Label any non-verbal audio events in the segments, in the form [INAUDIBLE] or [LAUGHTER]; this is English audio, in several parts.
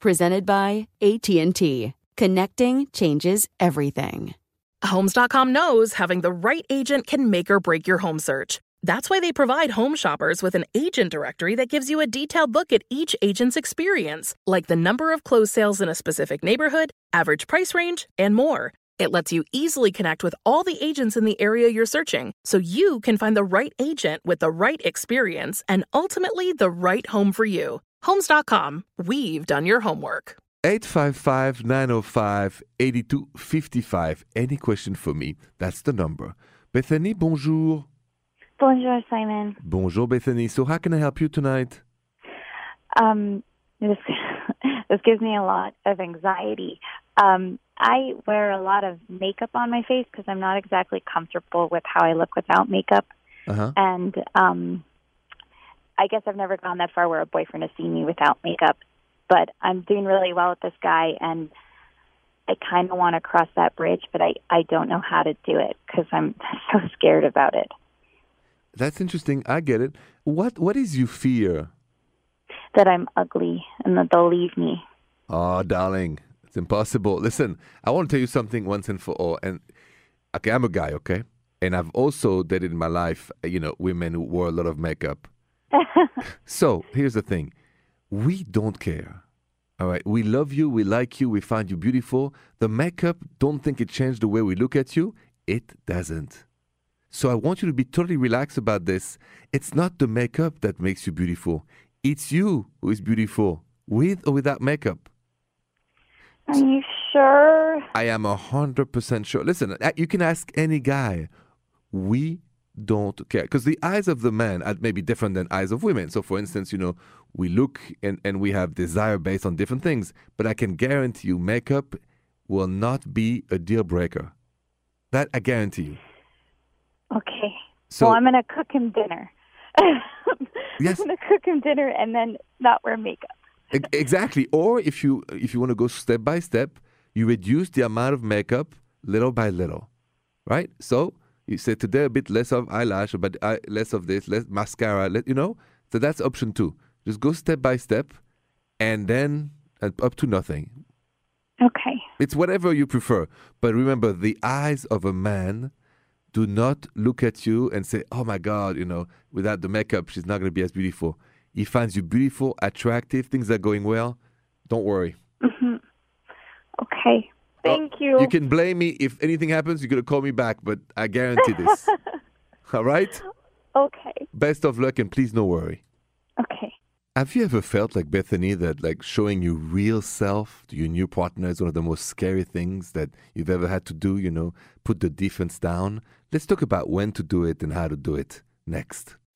Presented by AT&T. Connecting changes everything. Homes.com knows having the right agent can make or break your home search. That's why they provide home shoppers with an agent directory that gives you a detailed look at each agent's experience, like the number of closed sales in a specific neighborhood, average price range, and more. It lets you easily connect with all the agents in the area you're searching so you can find the right agent with the right experience and ultimately the right home for you. Homes.com, we've done your homework. 855 905 8255. Any question for me? That's the number. Bethany, bonjour. Bonjour, Simon. Bonjour, Bethany. So, how can I help you tonight? Um, this [LAUGHS] this gives me a lot of anxiety. Um, I wear a lot of makeup on my face because I'm not exactly comfortable with how I look without makeup, Uh-huh. and um, I guess I've never gone that far where a boyfriend has seen me without makeup. But I'm doing really well with this guy, and I kind of want to cross that bridge, but I I don't know how to do it because I'm [LAUGHS] so scared about it. That's interesting. I get it. What What is your fear? That I'm ugly and that they'll leave me. Oh, darling, it's impossible. Listen, I want to tell you something once and for all. And okay, I'm a guy, okay, and I've also dated in my life, you know, women who wore a lot of makeup. [LAUGHS] so here's the thing: we don't care. All right, we love you, we like you, we find you beautiful. The makeup, don't think it changed the way we look at you. It doesn't. So I want you to be totally relaxed about this. It's not the makeup that makes you beautiful. It's you who is beautiful, with or without makeup. Are you sure? I am a hundred percent sure. Listen, uh, you can ask any guy. We don't care because the eyes of the man are maybe different than eyes of women. So, for instance, you know, we look and, and we have desire based on different things. But I can guarantee you, makeup will not be a deal breaker. That I guarantee you. Okay. So- well, I'm to cook him dinner. [LAUGHS] Yes. I'm to cook him dinner and then not wear makeup. Exactly. Or if you if you want to go step by step, you reduce the amount of makeup little by little, right? So you say today a bit less of eyelash, but less of this, less mascara. Let, you know. So that's option two. Just go step by step, and then uh, up to nothing. Okay. It's whatever you prefer. But remember, the eyes of a man do not look at you and say, "Oh my God, you know, without the makeup, she's not going to be as beautiful." He finds you beautiful, attractive, things are going well. Don't worry. hmm Okay. Thank you. You can blame me if anything happens. You're gonna call me back, but I guarantee this. [LAUGHS] All right. Okay. Best of luck, and please, no worry. Okay. Have you ever felt like Bethany that like showing your real self to your new partner is one of the most scary things that you've ever had to do? You know, put the defense down. Let's talk about when to do it and how to do it next.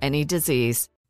any disease.